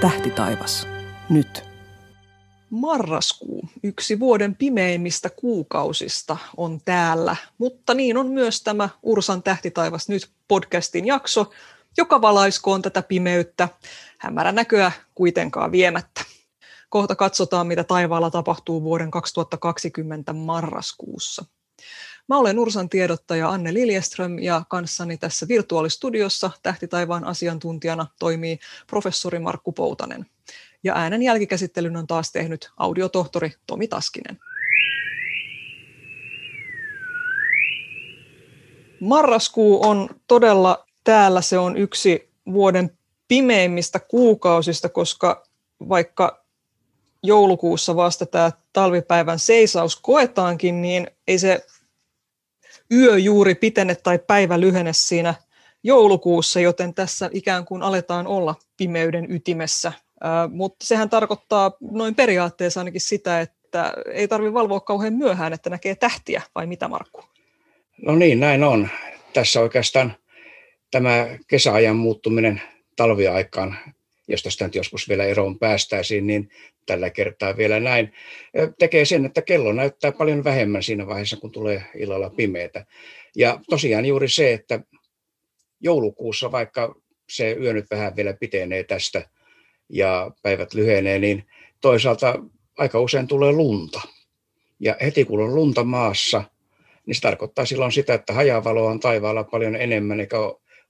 Tähtitaivas. Nyt. Marraskuu, yksi vuoden pimeimmistä kuukausista, on täällä, mutta niin on myös tämä Ursan tähtitaivas nyt podcastin jakso, joka valaiskoon tätä pimeyttä hämärän näköä kuitenkaan viemättä. Kohta katsotaan, mitä taivaalla tapahtuu vuoden 2020 marraskuussa. Mä olen Ursan tiedottaja Anne Liljeström ja kanssani tässä virtuaalistudiossa tähtitaivaan asiantuntijana toimii professori Markku Poutanen. Ja äänen jälkikäsittelyn on taas tehnyt audiotohtori Tomi Taskinen. Marraskuu on todella täällä, se on yksi vuoden pimeimmistä kuukausista, koska vaikka joulukuussa vasta tämä talvipäivän seisaus koetaankin, niin ei se yö juuri pitene tai päivä lyhene siinä joulukuussa, joten tässä ikään kuin aletaan olla pimeyden ytimessä. Mutta sehän tarkoittaa noin periaatteessa ainakin sitä, että ei tarvitse valvoa kauhean myöhään, että näkee tähtiä, vai mitä Markku? No niin, näin on. Tässä oikeastaan tämä kesäajan muuttuminen talviaikaan, josta sitä nyt joskus vielä eroon päästäisiin, niin tällä kertaa vielä näin, tekee sen, että kello näyttää paljon vähemmän siinä vaiheessa, kun tulee illalla pimeätä. Ja tosiaan juuri se, että joulukuussa, vaikka se yö nyt vähän vielä pitenee tästä ja päivät lyhenee, niin toisaalta aika usein tulee lunta. Ja heti kun on lunta maassa, niin se tarkoittaa silloin sitä, että hajavaloa on taivaalla paljon enemmän eikä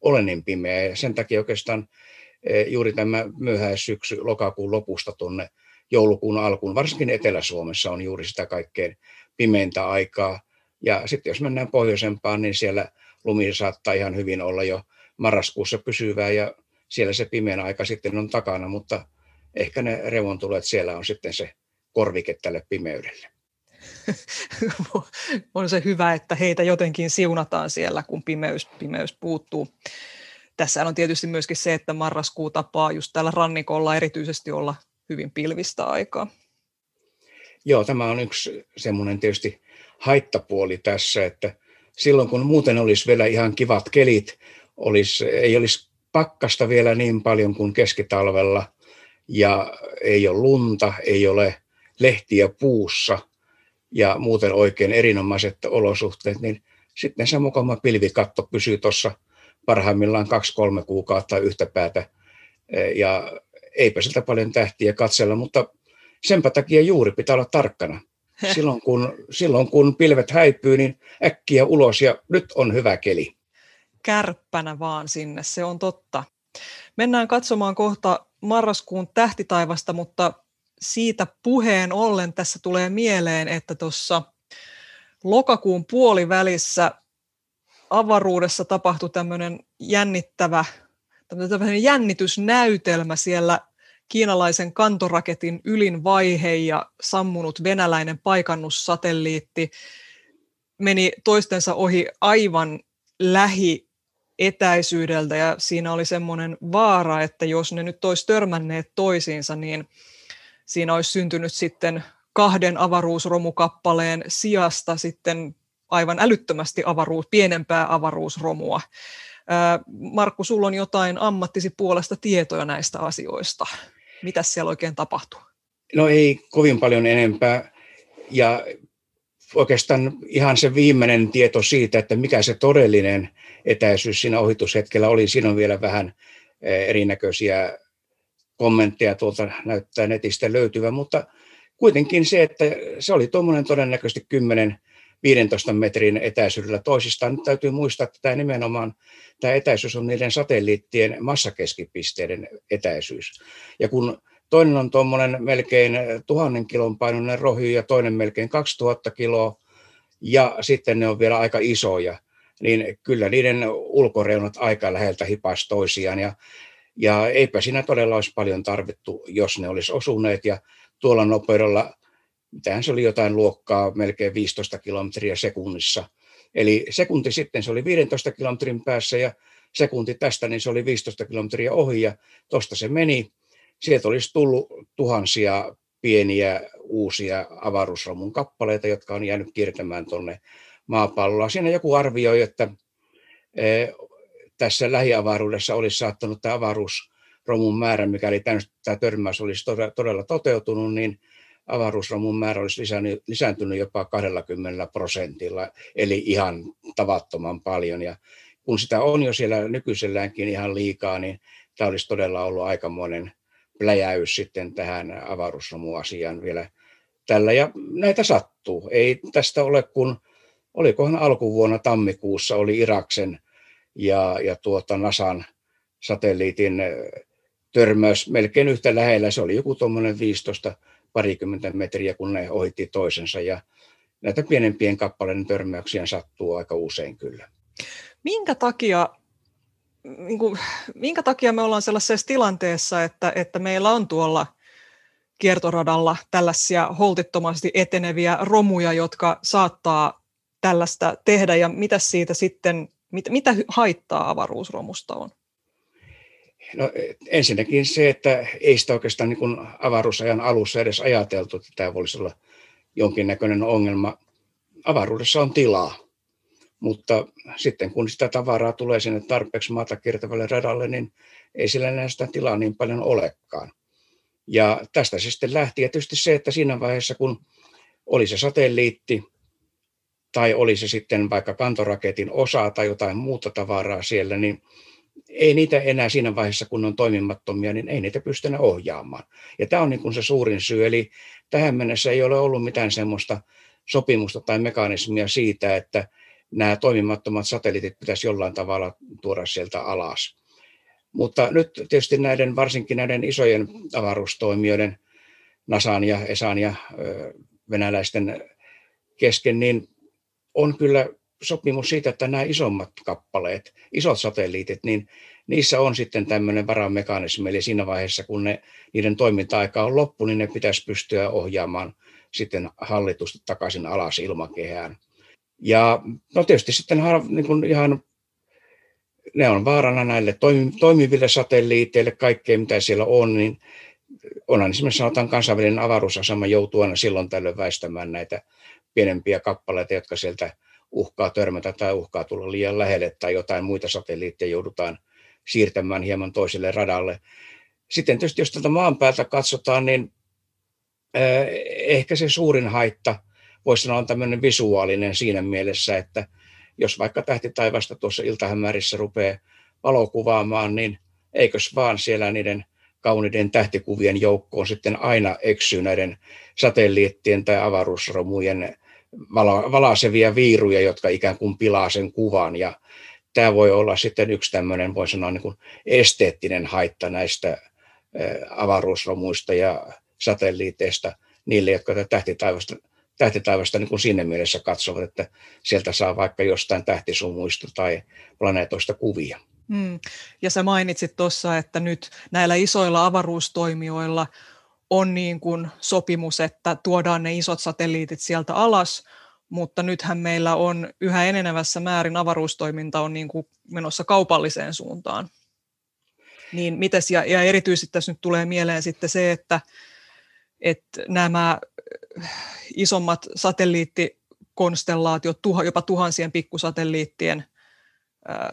ole niin pimeä. Ja sen takia oikeastaan juuri tämä myöhäissyksy lokakuun lopusta tuonne joulukuun alkuun, varsinkin Etelä-Suomessa on juuri sitä kaikkein pimeintä aikaa. Ja sitten jos mennään pohjoisempaan, niin siellä lumi saattaa ihan hyvin olla jo marraskuussa pysyvää ja siellä se pimeän aika sitten on takana, mutta ehkä ne revontulet siellä on sitten se korvike tälle pimeydelle. on se hyvä, että heitä jotenkin siunataan siellä, kun pimeys, pimeys puuttuu. Tässä on tietysti myöskin se, että marraskuu tapaa just täällä rannikolla erityisesti olla hyvin pilvistä aikaa. Joo, tämä on yksi semmoinen tietysti haittapuoli tässä, että silloin kun muuten olisi vielä ihan kivat kelit, olisi, ei olisi pakkasta vielä niin paljon kuin keskitalvella ja ei ole lunta, ei ole lehtiä puussa ja muuten oikein erinomaiset olosuhteet, niin sitten se mukava pilvikatto pysyy tuossa parhaimmillaan kaksi-kolme kuukautta yhtä päätä ja eipä siltä paljon tähtiä katsella, mutta senpä takia juuri pitää olla tarkkana. Silloin kun, silloin kun pilvet häipyy, niin äkkiä ulos ja nyt on hyvä keli. Kärppänä vaan sinne, se on totta. Mennään katsomaan kohta marraskuun tähtitaivasta, mutta siitä puheen ollen tässä tulee mieleen, että tuossa lokakuun puolivälissä avaruudessa tapahtui tämmöinen jännittävä tämmöinen jännitysnäytelmä siellä kiinalaisen kantoraketin ylin vaihe ja sammunut venäläinen paikannussatelliitti meni toistensa ohi aivan lähi etäisyydeltä ja siinä oli semmoinen vaara, että jos ne nyt olisi törmänneet toisiinsa, niin siinä olisi syntynyt sitten kahden avaruusromukappaleen sijasta sitten aivan älyttömästi avaruus, pienempää avaruusromua. Markku, sulla on jotain ammattisi puolesta tietoja näistä asioista. Mitä siellä oikein tapahtuu? No ei kovin paljon enempää. Ja oikeastaan ihan se viimeinen tieto siitä, että mikä se todellinen etäisyys siinä ohitushetkellä oli, siinä on vielä vähän erinäköisiä kommentteja tuolta näyttää netistä löytyvän, mutta kuitenkin se, että se oli tuommoinen todennäköisesti 10 15 metrin etäisyydellä toisistaan. Nyt täytyy muistaa, että tämä nimenomaan tämä etäisyys on niiden satelliittien massakeskipisteiden etäisyys. Ja kun toinen on tuommoinen melkein tuhannen kilon painoinen rohy ja toinen melkein 2000 kiloa, ja sitten ne on vielä aika isoja, niin kyllä niiden ulkoreunat aika läheltä hipas toisiaan. Ja, ja eipä siinä todella olisi paljon tarvittu, jos ne olisi osuneet. Ja tuolla nopeudella mitähän se oli jotain luokkaa melkein 15 kilometriä sekunnissa. Eli sekunti sitten se oli 15 kilometrin päässä ja sekunti tästä niin se oli 15 kilometriä ohi ja tuosta se meni. Sieltä olisi tullut tuhansia pieniä uusia avaruusromun kappaleita, jotka on jäänyt kiertämään tuonne maapalloa. Siinä joku arvioi, että e, tässä lähiavaruudessa olisi saattanut tämä avaruus romun määrä, mikäli tämä törmäys olisi todella toteutunut, niin avaruusromun määrä olisi lisääntynyt jopa 20 prosentilla, eli ihan tavattoman paljon. Ja kun sitä on jo siellä nykyiselläänkin ihan liikaa, niin tämä olisi todella ollut aikamoinen pläjäys sitten tähän avaruusromuasiaan vielä tällä. Ja näitä sattuu. Ei tästä ole kun, olikohan alkuvuonna tammikuussa oli Iraksen ja, ja tuota NASAn satelliitin törmäys melkein yhtä lähellä. Se oli joku tuommoinen 15 parikymmentä metriä, kun ne ohitti toisensa. Ja näitä pienempien kappaleiden törmäyksiä sattuu aika usein kyllä. Minkä takia, niin kuin, minkä takia me ollaan sellaisessa tilanteessa, että, että meillä on tuolla kiertoradalla tällaisia holtittomasti eteneviä romuja, jotka saattaa tällaista tehdä, ja mitä siitä sitten, mit, mitä haittaa avaruusromusta on? No, ensinnäkin se, että ei sitä oikeastaan niin kuin avaruusajan alussa edes ajateltu, että tämä voisi olla jonkinnäköinen ongelma. Avaruudessa on tilaa, mutta sitten kun sitä tavaraa tulee sinne tarpeeksi maata kiertävälle radalle, niin ei sillä enää sitä tilaa niin paljon olekaan. Ja tästä se sitten lähti. Tietysti se, että siinä vaiheessa, kun oli se satelliitti, tai oli se sitten vaikka kantoraketin osa tai jotain muuta tavaraa siellä, niin ei niitä enää siinä vaiheessa, kun on toimimattomia, niin ei niitä pysty enää ohjaamaan. Ja tämä on niin kuin se suurin syy. Eli tähän mennessä ei ole ollut mitään semmoista sopimusta tai mekanismia siitä, että nämä toimimattomat satelliitit pitäisi jollain tavalla tuoda sieltä alas. Mutta nyt tietysti näiden, varsinkin näiden isojen avaruustoimijoiden, NASAn ja ESAN ja venäläisten kesken, niin on kyllä sopimus siitä, että nämä isommat kappaleet, isot satelliitit, niin niissä on sitten tämmöinen varamekanismi, eli siinä vaiheessa, kun ne, niiden toiminta-aika on loppu, niin ne pitäisi pystyä ohjaamaan sitten hallitusti takaisin alas ilmakehään. Ja no tietysti sitten niin kuin ihan ne on vaarana näille toimiville satelliiteille, kaikkea mitä siellä on, niin onhan esimerkiksi sanotaan kansainvälinen avaruusasema joutuu aina silloin tällöin väistämään näitä pienempiä kappaleita, jotka sieltä uhkaa törmätä tai uhkaa tulla liian lähelle tai jotain muita satelliitteja joudutaan siirtämään hieman toiselle radalle. Sitten tietysti jos tältä maan päältä katsotaan, niin ehkä se suurin haitta voisi sanoa on tämmöinen visuaalinen siinä mielessä, että jos vaikka tähtitaivasta tuossa iltahämärissä rupeaa valokuvaamaan, niin eikös vaan siellä niiden kauniiden tähtikuvien joukkoon sitten aina eksyy näiden satelliittien tai avaruusromujen valaisevia viiruja, jotka ikään kuin pilaa sen kuvan. Ja tämä voi olla sitten yksi tämmöinen, voi sanoa niin kuin esteettinen haitta näistä avaruusromuista ja satelliiteista niille, jotka tähtitaivasta, tähtitaivasta niin kuin sinne mielessä katsovat, että sieltä saa vaikka jostain tähtisumuista tai planeetoista kuvia. Hmm. Ja sä mainitsit tuossa, että nyt näillä isoilla avaruustoimijoilla on niin kuin sopimus, että tuodaan ne isot satelliitit sieltä alas, mutta nythän meillä on yhä enenevässä määrin avaruustoiminta on niin kuin menossa kaupalliseen suuntaan. Niin mites, ja, ja erityisesti tässä nyt tulee mieleen sitten se, että, että nämä isommat satelliittikonstellaatiot, jopa tuhansien pikkusatelliittiin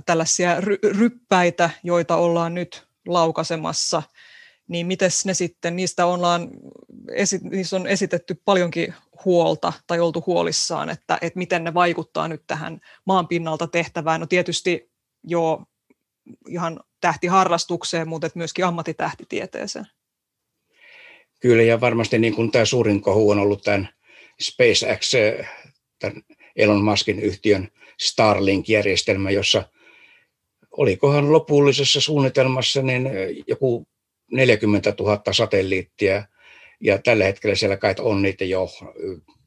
tällaisia ry, ryppäitä, joita ollaan nyt laukasemassa – niin miten ne sitten, niistä ollaan, niistä on esitetty paljonkin huolta tai oltu huolissaan, että, että miten ne vaikuttaa nyt tähän maan pinnalta tehtävään. No tietysti jo ihan tähtiharrastukseen, mutta myöskin ammattitähtitieteeseen. Kyllä, ja varmasti niin kuin tämä suurin kohu on ollut tämän SpaceX, tämän Elon Muskin yhtiön Starlink-järjestelmä, jossa olikohan lopullisessa suunnitelmassa niin joku 40 000 satelliittia, ja tällä hetkellä siellä kai on niitä jo,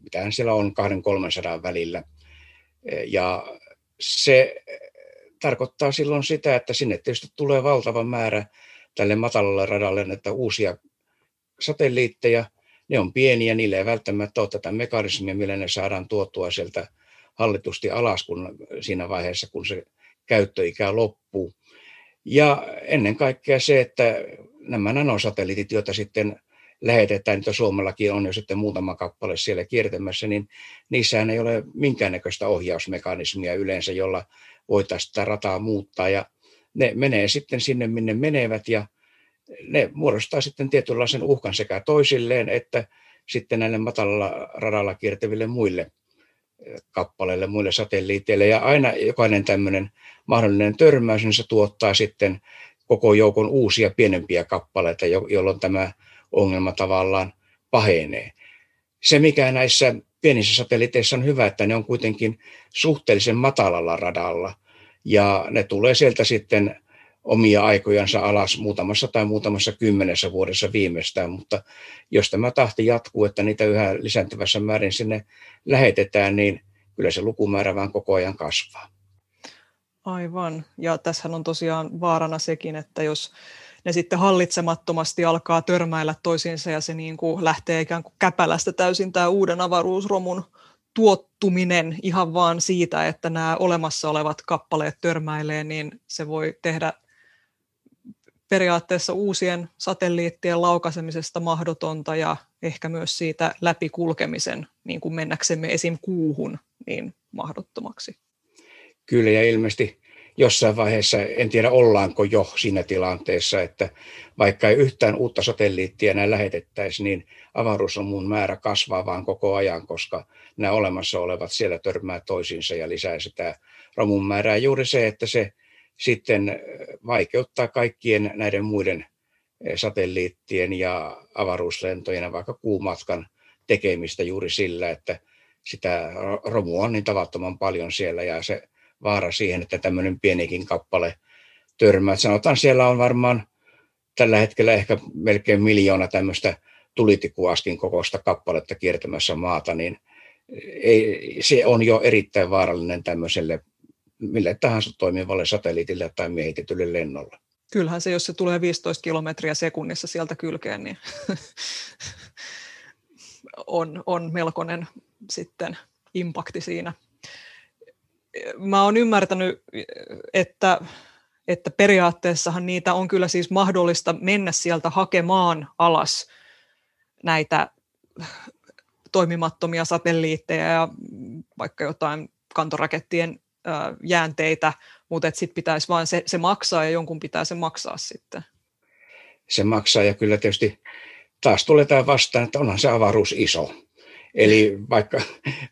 mitähän siellä on 200-300 välillä. Ja se tarkoittaa silloin sitä, että sinne tietysti tulee valtava määrä tälle matalalle radalle näitä uusia satelliitteja. Ne on pieniä, niille ei välttämättä ole tätä mekanismia, millä ne saadaan tuotua sieltä hallitusti alas kun, siinä vaiheessa, kun se käyttöikä loppuu. Ja ennen kaikkea se, että nämä nanosatelliitit, joita sitten lähetetään, niitä Suomellakin on jo sitten muutama kappale siellä kiertämässä, niin niissähän ei ole minkäännäköistä ohjausmekanismia yleensä, jolla voitaisiin sitä rataa muuttaa. Ja ne menee sitten sinne, minne menevät, ja ne muodostaa sitten tietynlaisen uhkan sekä toisilleen että sitten näille matalalla radalla kiertäville muille kappaleille, muille satelliiteille. Ja aina jokainen tämmöinen mahdollinen törmäys, niin se tuottaa sitten koko joukon uusia pienempiä kappaleita, jolloin tämä ongelma tavallaan pahenee. Se, mikä näissä pienissä satelliiteissa on hyvä, että ne on kuitenkin suhteellisen matalalla radalla, ja ne tulee sieltä sitten omia aikojansa alas muutamassa tai muutamassa kymmenessä vuodessa viimeistään, mutta jos tämä tahti jatkuu, että niitä yhä lisääntyvässä määrin sinne lähetetään, niin kyllä se lukumäärä vaan koko ajan kasvaa. Aivan, ja tässähän on tosiaan vaarana sekin, että jos ne sitten hallitsemattomasti alkaa törmäillä toisiinsa ja se niin kuin lähtee ikään kuin käpälästä täysin tämä uuden avaruusromun tuottuminen ihan vaan siitä, että nämä olemassa olevat kappaleet törmäilee, niin se voi tehdä periaatteessa uusien satelliittien laukaisemisesta mahdotonta ja ehkä myös siitä läpikulkemisen, niin kuin mennäksemme esim. kuuhun, niin mahdottomaksi. Kyllä, ja ilmeisesti jossain vaiheessa, en tiedä ollaanko jo siinä tilanteessa, että vaikka ei yhtään uutta satelliittia enää lähetettäisiin, niin avaruusromun määrä kasvaa vaan koko ajan, koska nämä olemassa olevat siellä törmää toisiinsa ja lisää sitä romun määrää. Juuri se, että se sitten vaikeuttaa kaikkien näiden muiden satelliittien ja avaruuslentojen ja vaikka kuumatkan tekemistä juuri sillä, että sitä romua on niin tavattoman paljon siellä ja se vaara siihen, että tämmöinen pienikin kappale törmää. Sanotaan, siellä on varmaan tällä hetkellä ehkä melkein miljoona tämmöistä tulitikuaskin kokoista kappaletta kiertämässä maata, niin ei, se on jo erittäin vaarallinen tämmöiselle mille tahansa toimivalle satelliitille tai miehitetylle lennolle. Kyllähän se, jos se tulee 15 kilometriä sekunnissa sieltä kylkeen, niin on, on melkoinen sitten impakti siinä. Mä oon ymmärtänyt, että, että periaatteessahan niitä on kyllä siis mahdollista mennä sieltä hakemaan alas näitä toimimattomia satelliitteja ja vaikka jotain kantorakettien jäänteitä, mutta sitten pitäisi vain se, se maksaa ja jonkun pitää se maksaa sitten. Se maksaa ja kyllä tietysti taas tulee tämä vastaan, että onhan se avaruus iso. Eli vaikka,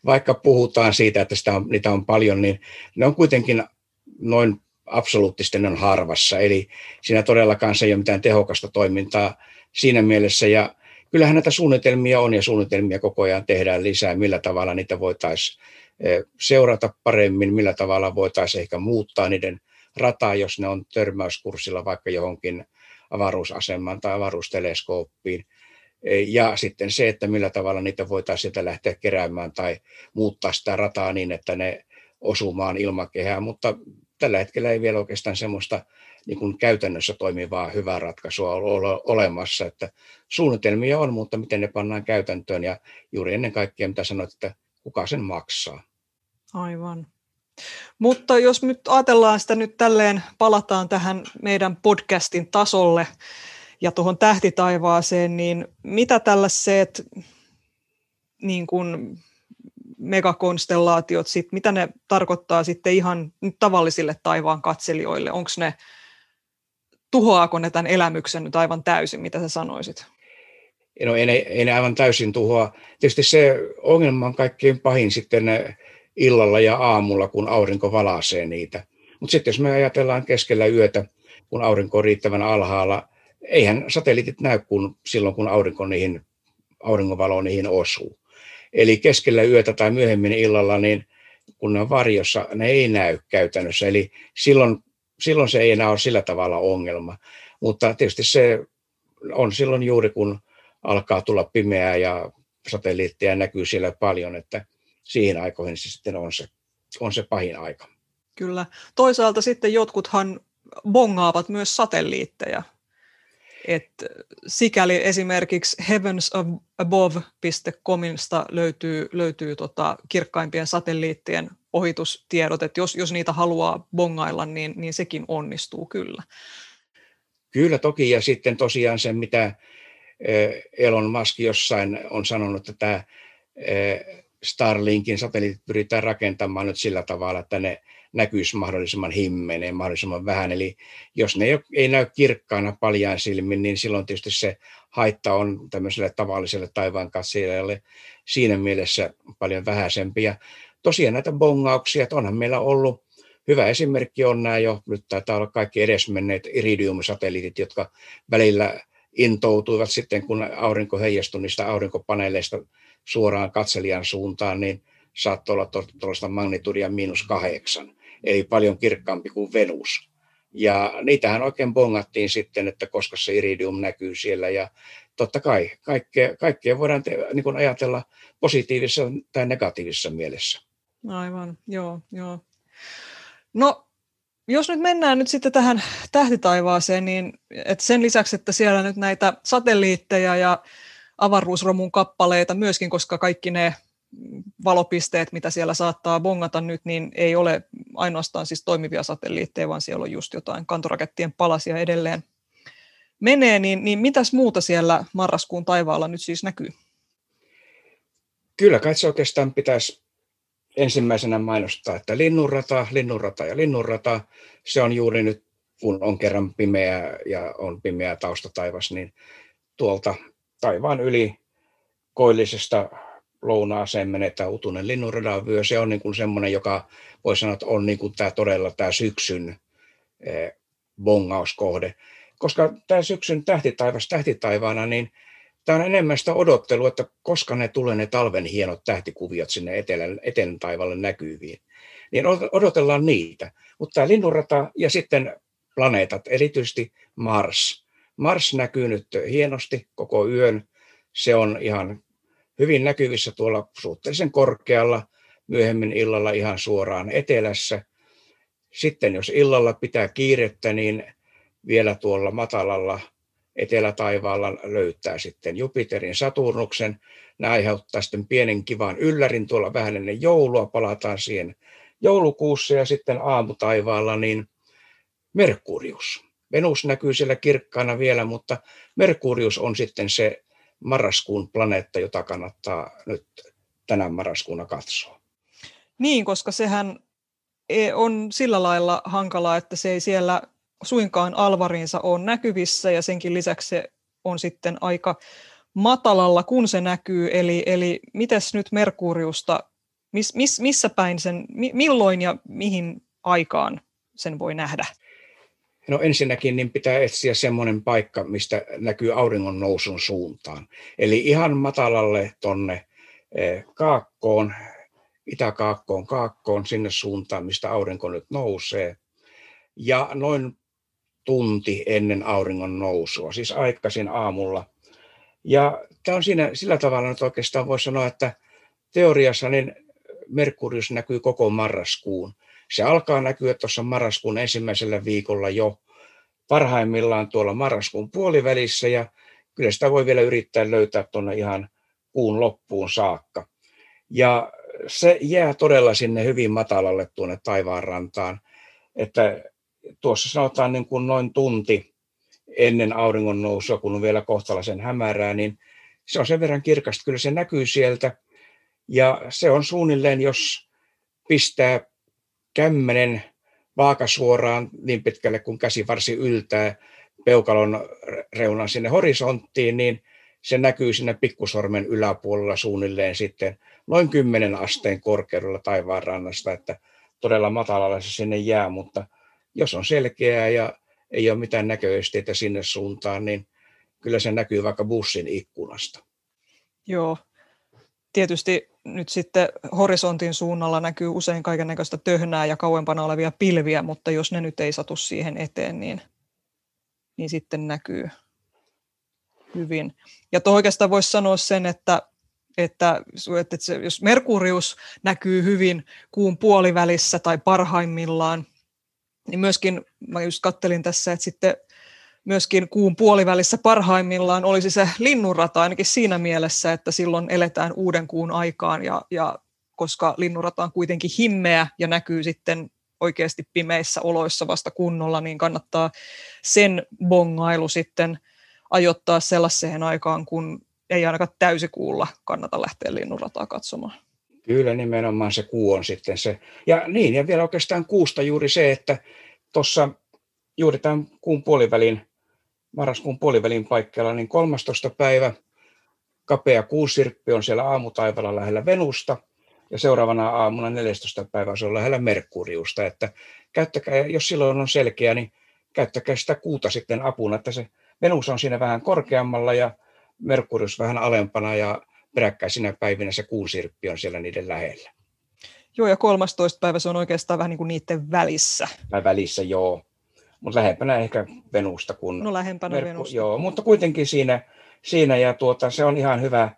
vaikka puhutaan siitä, että sitä on, niitä on paljon, niin ne on kuitenkin noin absoluuttisten on harvassa. Eli siinä todellakaan se ei ole mitään tehokasta toimintaa siinä mielessä. Ja kyllähän näitä suunnitelmia on ja suunnitelmia koko ajan tehdään lisää, millä tavalla niitä voitaisiin eh, seurata paremmin, millä tavalla voitaisiin ehkä muuttaa niiden rataa, jos ne on törmäyskurssilla vaikka johonkin avaruusasemaan tai avaruusteleskooppiin. Eh, ja sitten se, että millä tavalla niitä voitaisiin sieltä lähteä keräämään tai muuttaa sitä rataa niin, että ne osumaan ilmakehään, mutta tällä hetkellä ei vielä oikeastaan semmoista niin kuin käytännössä toimivaa hyvää ratkaisua ole olemassa. Että suunnitelmia on, mutta miten ne pannaan käytäntöön ja juuri ennen kaikkea, mitä sanoit, että kuka sen maksaa. Aivan. Mutta jos nyt ajatellaan sitä nyt tälleen, palataan tähän meidän podcastin tasolle ja tuohon tähtitaivaaseen, niin mitä tällaiset niin kuin megakonstellaatiot, sit, mitä ne tarkoittaa sitten ihan nyt tavallisille taivaan katselijoille? Onko ne tuhoaako ne tämän elämyksen nyt aivan täysin, mitä sä sanoisit? No ei ei ne aivan täysin tuhoa. Tietysti se ongelma on kaikkein pahin sitten illalla ja aamulla, kun aurinko valaisee niitä. Mutta sitten jos me ajatellaan keskellä yötä, kun aurinko on riittävän alhaalla, eihän satelliitit näy kun, silloin, kun aurinko niihin, auringonvalo niihin osuu. Eli keskellä yötä tai myöhemmin illalla, niin kun ne on varjossa, ne ei näy käytännössä. Eli silloin silloin se ei enää ole sillä tavalla ongelma. Mutta tietysti se on silloin juuri kun alkaa tulla pimeää ja satelliitteja näkyy siellä paljon, että siihen aikoihin se sitten on se, on se pahin aika. Kyllä. Toisaalta sitten jotkuthan bongaavat myös satelliitteja. Et sikäli esimerkiksi heavensabove.comista löytyy, löytyy tota kirkkaimpien satelliittien ohitustiedot, että jos, jos niitä haluaa bongailla, niin, niin sekin onnistuu kyllä. Kyllä toki, ja sitten tosiaan se, mitä Elon Musk jossain on sanonut, että tämä Starlinkin satelliitit pyritään rakentamaan nyt sillä tavalla, että ne näkyisi mahdollisimman himmeneen, mahdollisimman vähän. Eli jos ne ei, ei näy kirkkaana paljaan silmin, niin silloin tietysti se haitta on tämmöiselle tavalliselle taivaan katsojalle siinä mielessä paljon vähäisempi. Ja tosiaan näitä bongauksia, että onhan meillä ollut, hyvä esimerkki on nämä jo, nyt taitaa olla kaikki edesmenneet iridium-satelliitit, jotka välillä intoutuivat sitten, kun aurinko heijastui niistä aurinkopaneeleista suoraan katselijan suuntaan, niin saattoi olla tuollaista magnitudia miinus kahdeksan, eli paljon kirkkaampi kuin Venus. Ja niitähän oikein bongattiin sitten, että koska se iridium näkyy siellä. Ja totta kai kaikkea, kaikkea voidaan te, niin kuin ajatella positiivisessa tai negatiivisessa mielessä. Aivan, joo, joo. No, jos nyt mennään nyt sitten tähän tähtitaivaaseen, niin että sen lisäksi, että siellä nyt näitä satelliitteja ja avaruusromun kappaleita myöskin, koska kaikki ne valopisteet, mitä siellä saattaa bongata nyt, niin ei ole ainoastaan siis toimivia satelliitteja, vaan siellä on just jotain kantorakettien palasia edelleen menee, niin, niin mitäs muuta siellä marraskuun taivaalla nyt siis näkyy? Kyllä kai se oikeastaan pitäisi ensimmäisenä mainostaa, että linnunrata, linnunrata ja linnunrata, se on juuri nyt, kun on kerran pimeä ja on pimeä taustataivas, niin tuolta taivaan yli koillisesta lounaaseen menetään utunen linnunradan vyö. Se on niin kuin semmoinen, joka voi sanoa, että on niin kuin tämä todella tämä syksyn eh, bongauskohde. Koska tämä syksyn tähtitaivas tähtitaivaana, niin tämä on enemmän sitä odottelua, että koska ne tulee ne talven hienot tähtikuviot sinne etelän, etelän taivalle näkyviin. Niin odotellaan niitä. Mutta tämä linnunrata ja sitten planeetat, erityisesti Mars. Mars näkyy nyt hienosti koko yön. Se on ihan hyvin näkyvissä tuolla suhteellisen korkealla, myöhemmin illalla ihan suoraan etelässä. Sitten jos illalla pitää kiirettä, niin vielä tuolla matalalla etelätaivaalla löytää sitten Jupiterin Saturnuksen. Nämä aiheuttaa sitten pienen kivan yllärin tuolla vähän ennen joulua, palataan siihen joulukuussa ja sitten aamutaivaalla niin Merkurius. Venus näkyy siellä kirkkaana vielä, mutta Merkurius on sitten se marraskuun planeetta, jota kannattaa nyt tänä marraskuuna katsoa. Niin, koska sehän e, on sillä lailla hankalaa, että se ei siellä suinkaan alvarinsa ole näkyvissä ja senkin lisäksi se on sitten aika matalalla, kun se näkyy. Eli, eli mites nyt Merkuriusta, miss, miss, missä päin sen, milloin ja mihin aikaan sen voi nähdä? No ensinnäkin niin pitää etsiä semmoinen paikka, mistä näkyy auringon nousun suuntaan. Eli ihan matalalle tonne eh, kaakkoon, itäkaakkoon, kaakkoon, sinne suuntaan, mistä aurinko nyt nousee. Ja noin tunti ennen auringon nousua, siis aikaisin aamulla. Ja tämä on siinä sillä tavalla, että oikeastaan voisi sanoa, että teoriassa niin Merkurius näkyy koko marraskuun. Se alkaa näkyä tuossa marraskuun ensimmäisellä viikolla jo parhaimmillaan tuolla marraskuun puolivälissä ja kyllä sitä voi vielä yrittää löytää tuonne ihan kuun loppuun saakka. Ja se jää todella sinne hyvin matalalle tuonne taivaanrantaan, että tuossa sanotaan niin kuin noin tunti ennen auringon nousua, kun on vielä kohtalaisen hämärää, niin se on sen verran kirkasta, kyllä se näkyy sieltä. Ja se on suunnilleen, jos pistää kämmenen vaakasuoraan niin pitkälle kuin käsi varsi yltää peukalon reunan sinne horisonttiin, niin se näkyy sinne pikkusormen yläpuolella suunnilleen sitten noin 10 asteen korkeudella taivaanrannasta, että todella matalalla se sinne jää, mutta jos on selkeää ja ei ole mitään näköesteitä sinne suuntaan, niin kyllä se näkyy vaikka bussin ikkunasta. Joo, tietysti nyt sitten horisontin suunnalla näkyy usein kaiken näköistä töhnää ja kauempana olevia pilviä, mutta jos ne nyt ei satu siihen eteen, niin, niin sitten näkyy hyvin. Ja oikeastaan voisi sanoa sen, että, että, että se, jos Merkurius näkyy hyvin kuun puolivälissä tai parhaimmillaan, niin myöskin mä just kattelin tässä, että sitten myöskin kuun puolivälissä parhaimmillaan olisi se linnunrata ainakin siinä mielessä, että silloin eletään uuden kuun aikaan ja, ja koska linnunrata on kuitenkin himmeä ja näkyy sitten oikeasti pimeissä oloissa vasta kunnolla, niin kannattaa sen bongailu sitten ajoittaa sellaiseen aikaan, kun ei ainakaan täysikuulla kannata lähteä linnunrataa katsomaan. Kyllä nimenomaan se kuu on sitten se. Ja niin, ja vielä oikeastaan kuusta juuri se, että tuossa juuri tämän kuun puolivälin, marraskuun puolivälin paikkeilla, niin 13. päivä kapea kuusirppi on siellä aamutaivalla lähellä Venusta, ja seuraavana aamuna 14. päivä se on lähellä Merkuriusta, että käyttäkää, jos silloin on selkeä, niin käyttäkää sitä kuuta sitten apuna, että se Venus on siinä vähän korkeammalla ja Merkurius vähän alempana ja peräkkäisinä päivinä se kuusirppi on siellä niiden lähellä. Joo, ja 13. päivä se on oikeastaan vähän niin kuin niiden välissä. Tai välissä, joo. Mutta lähempänä ehkä Venusta kuin... No lähempänä Merku, Venusta. Joo, mutta kuitenkin siinä, siinä ja tuota, se on ihan hyvä.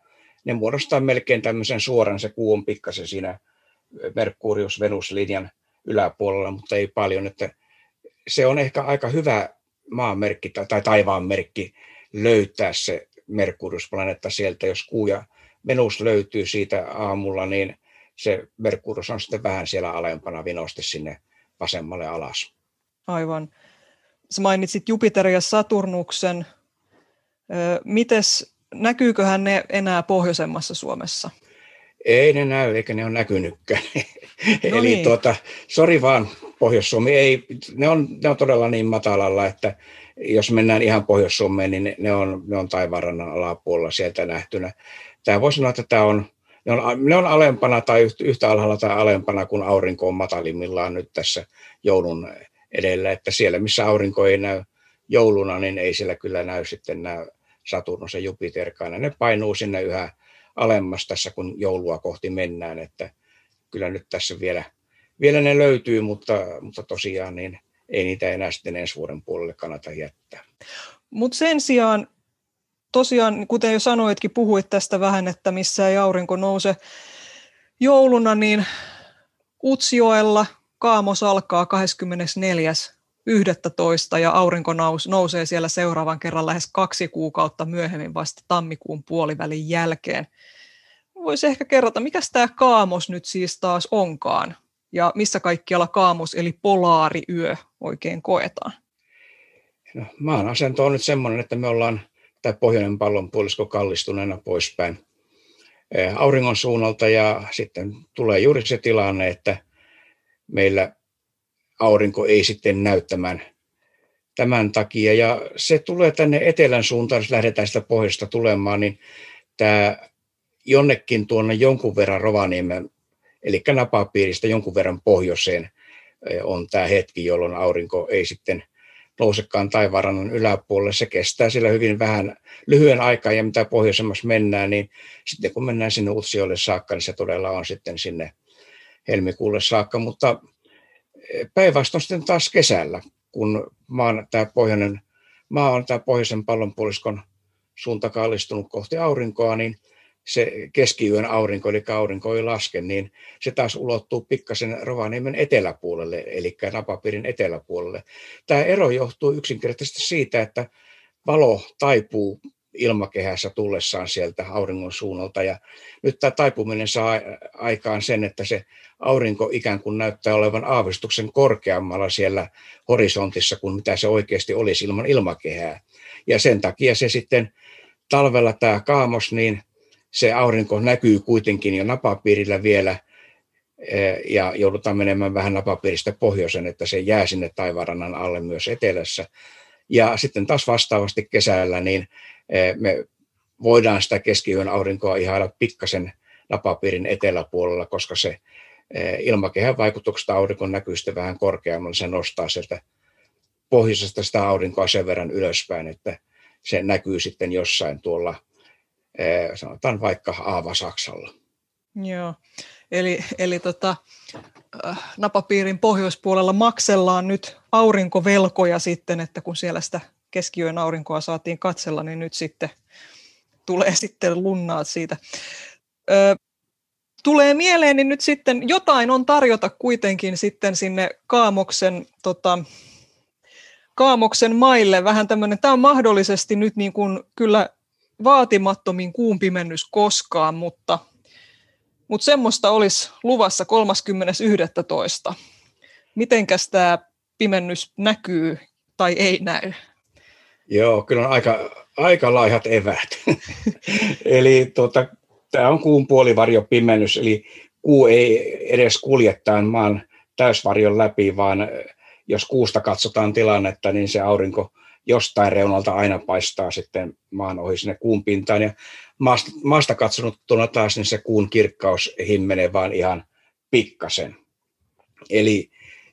Ne muodostaa melkein tämmöisen suoran, se kuu on pikkasen siinä Merkurius-Venus-linjan yläpuolella, mutta ei paljon. Että se on ehkä aika hyvä maanmerkki tai, tai taivaanmerkki löytää se Merkurius-planeetta sieltä, jos kuu ja Venus löytyy siitä aamulla, niin se Merkurius on sitten vähän siellä alempana vinosti sinne vasemmalle alas. Aivan. Sä mainitsit Jupiter ja Saturnuksen. Mites, näkyyköhän ne enää pohjoisemmassa Suomessa? Ei ne näy, eikä ne ole näkynytkään. No Eli niin. tuota, sori vaan Pohjois-Suomi, ei, ne, on, ne on todella niin matalalla, että jos mennään ihan Pohjois-Suomeen, niin ne on, ne on taivaanrannan alapuolella sieltä nähtynä. Tämä voi sanoa, että tämä on, ne on, ne on alempana tai yhtä alhaalla tai alempana, kun aurinko on matalimmillaan nyt tässä joulun edellä. Että siellä, missä aurinko ei näy jouluna, niin ei siellä kyllä näy sitten nämä Saturnus ja Jupiterkaan. Ne painuu sinne yhä alemmas tässä, kun joulua kohti mennään. Että kyllä nyt tässä vielä, vielä ne löytyy, mutta, mutta tosiaan niin ei niitä enää sitten ensi vuoden puolelle kannata jättää. Mutta sen sijaan tosiaan, kuten jo sanoitkin, puhuit tästä vähän, että missä ei aurinko nouse jouluna, niin Utsjoella Kaamos alkaa 24.11. ja aurinko nousee siellä seuraavan kerran lähes kaksi kuukautta myöhemmin vasta tammikuun puolivälin jälkeen. Voisi ehkä kerrata, mikä tämä Kaamos nyt siis taas onkaan ja missä kaikkialla Kaamos eli polaariyö oikein koetaan? No, maan asento on nyt semmoinen, että me ollaan tämä pohjoinen pallonpuolisko kallistuneena poispäin auringon suunnalta ja sitten tulee juuri se tilanne, että meillä aurinko ei sitten näyttämään tämän takia. Ja se tulee tänne etelän suuntaan, jos lähdetään sitä pohjoista tulemaan, niin tämä jonnekin tuonne jonkun verran Rovaniemen, eli napapiiristä jonkun verran pohjoiseen eh, on tämä hetki, jolloin aurinko ei sitten nousekaan taivaanrannan yläpuolelle. Se kestää sillä hyvin vähän lyhyen aikaa ja mitä pohjoisemmassa mennään, niin sitten kun mennään sinne Utsiolle saakka, niin se todella on sitten sinne helmikuulle saakka, mutta eh, päinvastoin sitten taas kesällä, kun maan tämä pohjoinen, maa on tämä pohjoisen pallonpuoliskon suunta kallistunut kohti aurinkoa, niin se keskiyön aurinko, eli aurinko ei laske, niin se taas ulottuu pikkasen Rovaniemen eteläpuolelle, eli napapiirin eteläpuolelle. Tämä ero johtuu yksinkertaisesti siitä, että valo taipuu ilmakehässä tullessaan sieltä auringon suunnalta. Ja nyt tämä taipuminen saa aikaan sen, että se aurinko ikään kuin näyttää olevan aavistuksen korkeammalla siellä horisontissa kuin mitä se oikeasti olisi ilman ilmakehää. Ja sen takia se sitten talvella tämä kaamos, niin se aurinko näkyy kuitenkin jo napapiirillä vielä eh, ja joudutaan menemään vähän napapiiristä pohjoisen, että se jää sinne taivarannan alle myös etelässä. Ja sitten taas vastaavasti kesällä, niin me voidaan sitä keskiyön aurinkoa ihailla pikkasen napapiirin eteläpuolella, koska se eh, ilmakehän vaikutuksesta aurinko näkyy sitten vähän korkeammalla, se nostaa sieltä pohjoisesta sitä aurinkoa sen verran ylöspäin, että se näkyy sitten jossain tuolla sanotaan vaikka Aava-Saksalla. Joo, eli, eli tota, napapiirin pohjoispuolella maksellaan nyt aurinkovelkoja sitten, että kun siellä sitä keskiyön aurinkoa saatiin katsella, niin nyt sitten tulee sitten lunnaat siitä. Ö, tulee mieleen, niin nyt sitten jotain on tarjota kuitenkin sitten sinne Kaamoksen, tota, Kaamoksen maille. Vähän tämmöinen, tämä on mahdollisesti nyt niin kuin kyllä vaatimattomin kuun pimennys koskaan, mutta, mutta semmoista olisi luvassa 30.11. Mitenkäs tämä pimennys näkyy tai ei näy? Joo, kyllä on aika, aika laihat evät. eli tuota, tämä on kuun puolivarjo pimennys, eli kuu ei edes kuljettaan maan täysvarjon läpi, vaan jos kuusta katsotaan tilannetta, niin se aurinko jostain reunalta aina paistaa sitten maan ohi sinne kuun pintaan. Ja maasta, maasta katsonuttuna taas niin se kuun kirkkaus himmenee vaan ihan pikkasen. Eli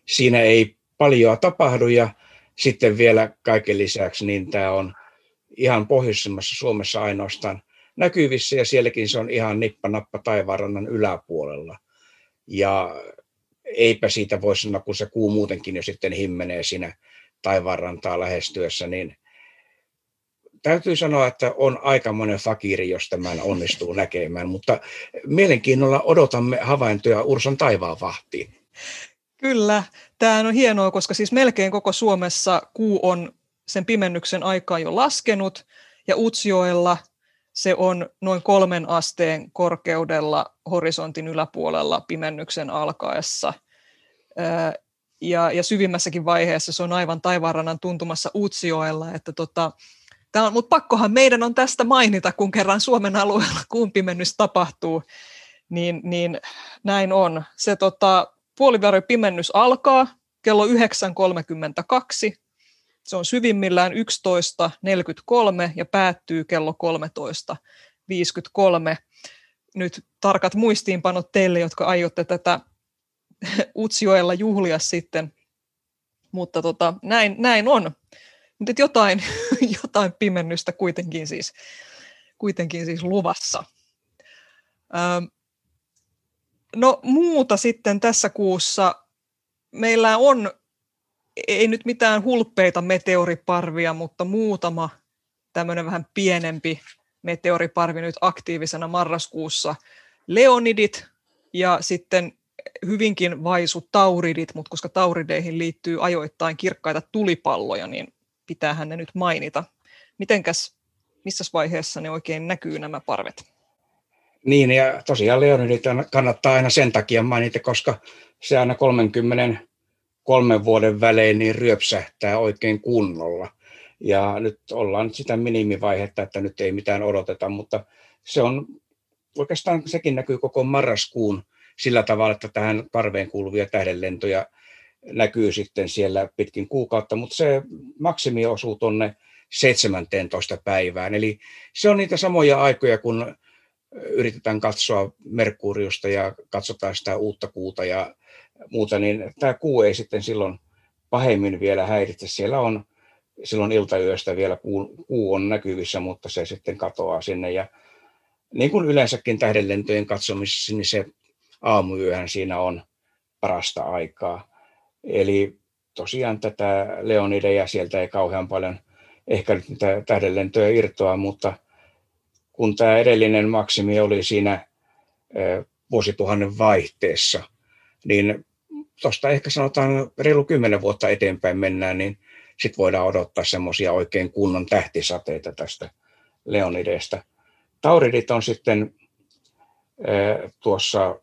siinä ei paljon tapahdu ja sitten vielä kaiken lisäksi niin tämä on ihan pohjoisemmassa Suomessa ainoastaan näkyvissä ja sielläkin se on ihan nippanappa taivaanrannan yläpuolella. Ja eipä siitä voi sanoa, kun se kuu muutenkin jo sitten himmenee siinä taivaanrantaa lähestyessä, niin täytyy sanoa, että on aika monen fakiri, jos tämän onnistuu näkemään, mutta mielenkiinnolla odotamme havaintoja Ursan taivaan vahtiin. Kyllä, tämä on hienoa, koska siis melkein koko Suomessa kuu on sen pimennyksen aikaa jo laskenut, ja Utsjoella se on noin kolmen asteen korkeudella horisontin yläpuolella pimennyksen alkaessa. Ja, ja syvimmässäkin vaiheessa se on aivan taivaanrannan tuntumassa Utsjoella, että tota, on, mutta pakkohan meidän on tästä mainita, kun kerran Suomen alueella kuun pimennys tapahtuu, niin, niin näin on. Se tota, puoliväri-pimennys alkaa kello 9.32, se on syvimmillään 11.43 ja päättyy kello 13.53. Nyt tarkat muistiinpanot teille, jotka aiotte tätä Utsjoella juhlia sitten, mutta tota, näin, näin on. Mutta jotain, jotain pimennystä kuitenkin siis, kuitenkin siis luvassa. No muuta sitten tässä kuussa. Meillä on, ei nyt mitään hulppeita meteoriparvia, mutta muutama tämmöinen vähän pienempi meteoriparvi nyt aktiivisena marraskuussa. Leonidit ja sitten hyvinkin vaisu tauridit, mutta koska taurideihin liittyy ajoittain kirkkaita tulipalloja, niin pitäähän ne nyt mainita. Mitenkäs, missä vaiheessa ne oikein näkyy nämä parvet? Niin, ja tosiaan Leonidit kannattaa aina sen takia mainita, koska se aina 33 vuoden välein niin ryöpsähtää oikein kunnolla. Ja nyt ollaan sitä minimivaihetta, että nyt ei mitään odoteta, mutta se on oikeastaan sekin näkyy koko marraskuun sillä tavalla, että tähän parveen kuuluvia tähdenlentoja näkyy sitten siellä pitkin kuukautta, mutta se maksimi osuu tuonne 17. päivään. Eli se on niitä samoja aikoja, kun yritetään katsoa Merkuriusta ja katsotaan sitä uutta kuuta ja muuta, niin tämä kuu ei sitten silloin pahemmin vielä häiritse. Siellä on silloin iltayöstä vielä kuu, kuu on näkyvissä, mutta se sitten katoaa sinne. Ja niin kuin yleensäkin tähdenlentojen katsomisessa, niin se aamuyöhän siinä on parasta aikaa. Eli tosiaan tätä Leonideja sieltä ei kauhean paljon ehkä nyt tähdenlentoja irtoa, mutta kun tämä edellinen maksimi oli siinä vuosituhannen vaihteessa, niin tuosta ehkä sanotaan reilu kymmenen vuotta eteenpäin mennään, niin sitten voidaan odottaa semmoisia oikein kunnon tähtisateita tästä Leonidesta. Tauridit on sitten tuossa,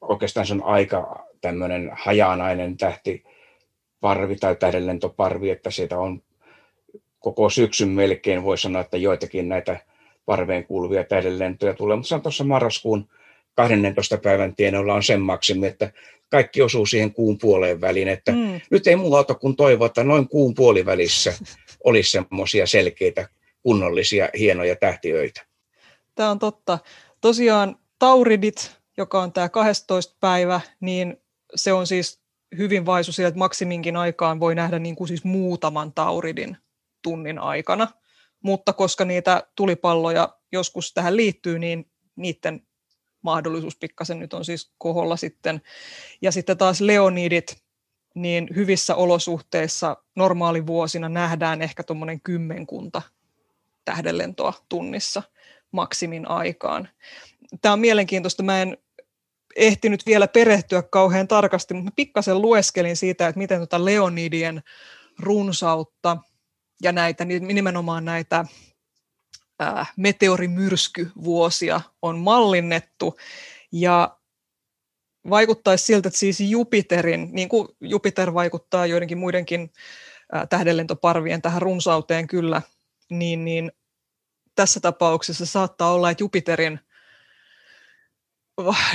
oikeastaan se on aika tämmöinen hajanainen tähtiparvi tai tähdenlentoparvi, että siitä on koko syksyn melkein voi sanoa, että joitakin näitä parveen kuuluvia tähdenlentoja tulee, mutta se on tuossa marraskuun 12. päivän tienoilla on sen maksimi, että kaikki osuu siihen kuun puoleen väliin, että mm. nyt ei muuta auta kuin toivoa, että noin kuun puolivälissä olisi semmoisia selkeitä, kunnollisia, hienoja tähtiöitä. Tämä on totta. Tosiaan Tauridit, joka on tämä 12. päivä, niin se on siis hyvin vaisu sillä, että maksiminkin aikaan voi nähdä niin kuin siis muutaman tauridin tunnin aikana. Mutta koska niitä tulipalloja joskus tähän liittyy, niin niiden mahdollisuus pikkasen nyt on siis koholla sitten. Ja sitten taas leonidit, niin hyvissä olosuhteissa normaalivuosina nähdään ehkä tuommoinen kymmenkunta tähdenlentoa tunnissa maksimin aikaan. Tämä on mielenkiintoista. Mä en ehtinyt vielä perehtyä kauhean tarkasti, mutta pikkasen lueskelin siitä, että miten tuota Leonidien runsautta ja näitä, nimenomaan näitä meteorimyrskyvuosia on mallinnettu. Ja vaikuttaisi siltä, että siis Jupiterin, niin kuin Jupiter vaikuttaa joidenkin muidenkin tähdenlentoparvien tähän runsauteen kyllä, niin, niin tässä tapauksessa saattaa olla, että Jupiterin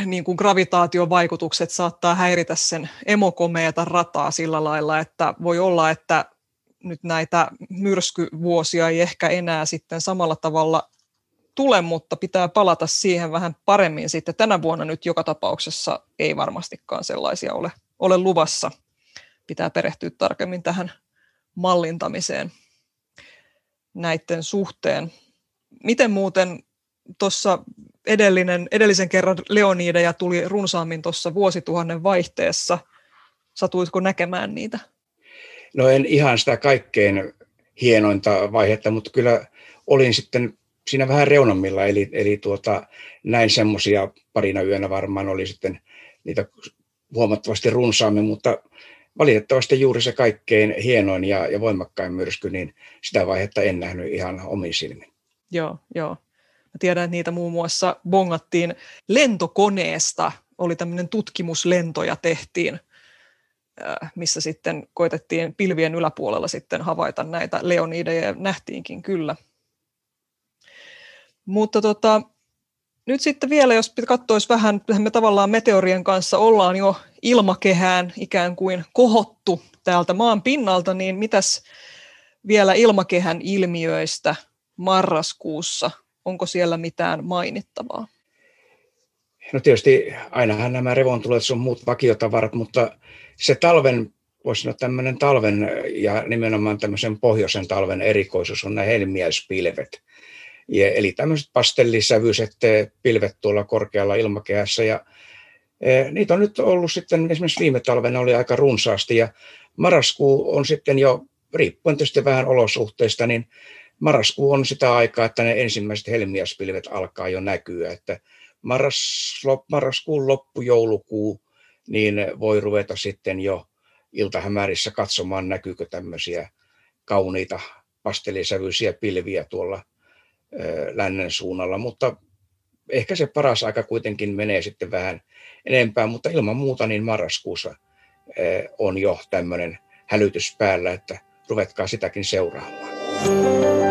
niin kuin gravitaatiovaikutukset saattaa häiritä sen emokomeeta rataa sillä lailla, että voi olla, että nyt näitä myrskyvuosia ei ehkä enää sitten samalla tavalla tule, mutta pitää palata siihen vähän paremmin sitten. Tänä vuonna nyt joka tapauksessa ei varmastikaan sellaisia ole, ole luvassa. Pitää perehtyä tarkemmin tähän mallintamiseen näiden suhteen. Miten muuten tuossa edellinen, edellisen kerran Leonideja tuli runsaammin tuossa vuosituhannen vaihteessa. Satuitko näkemään niitä? No en ihan sitä kaikkein hienointa vaihetta, mutta kyllä olin sitten siinä vähän reunammilla, eli, eli tuota, näin semmoisia parina yönä varmaan oli sitten niitä huomattavasti runsaammin, mutta valitettavasti juuri se kaikkein hienoin ja, ja voimakkain myrsky, niin sitä vaihetta en nähnyt ihan omiin silmin. Joo, joo. Mä tiedän, että niitä muun muassa bongattiin lentokoneesta, oli tämmöinen tutkimuslento ja tehtiin, missä sitten koitettiin pilvien yläpuolella sitten havaita näitä leonideja ja nähtiinkin kyllä. Mutta tota, nyt sitten vielä, jos katsoisi vähän, me tavallaan meteorien kanssa ollaan jo ilmakehään ikään kuin kohottu täältä maan pinnalta, niin mitäs vielä ilmakehän ilmiöistä marraskuussa? Onko siellä mitään mainittavaa? No tietysti ainahan nämä revontulet on muut vakiotavarat, mutta se talven, voisi sanoa tämmöinen talven ja nimenomaan tämmöisen pohjoisen talven erikoisuus on nämä helmiäispilvet ja, eli tämmöiset pastellisävyiset pilvet tuolla korkealla ilmakehässä. Ja, e, niitä on nyt ollut sitten, esimerkiksi viime talvena oli aika runsaasti ja marraskuu on sitten jo, riippuen tietysti vähän olosuhteista, niin marraskuu on sitä aikaa, että ne ensimmäiset helmiaspilvet alkaa jo näkyä, että marras, marraskuun loppu, joulukuu, niin voi ruveta sitten jo iltahämärissä katsomaan, näkyykö tämmöisiä kauniita pastellisävyisiä pilviä tuolla lännen suunnalla, mutta ehkä se paras aika kuitenkin menee sitten vähän enempää, mutta ilman muuta niin marraskuussa on jo tämmöinen hälytys päällä, että ruvetkaa sitäkin seuraamaan.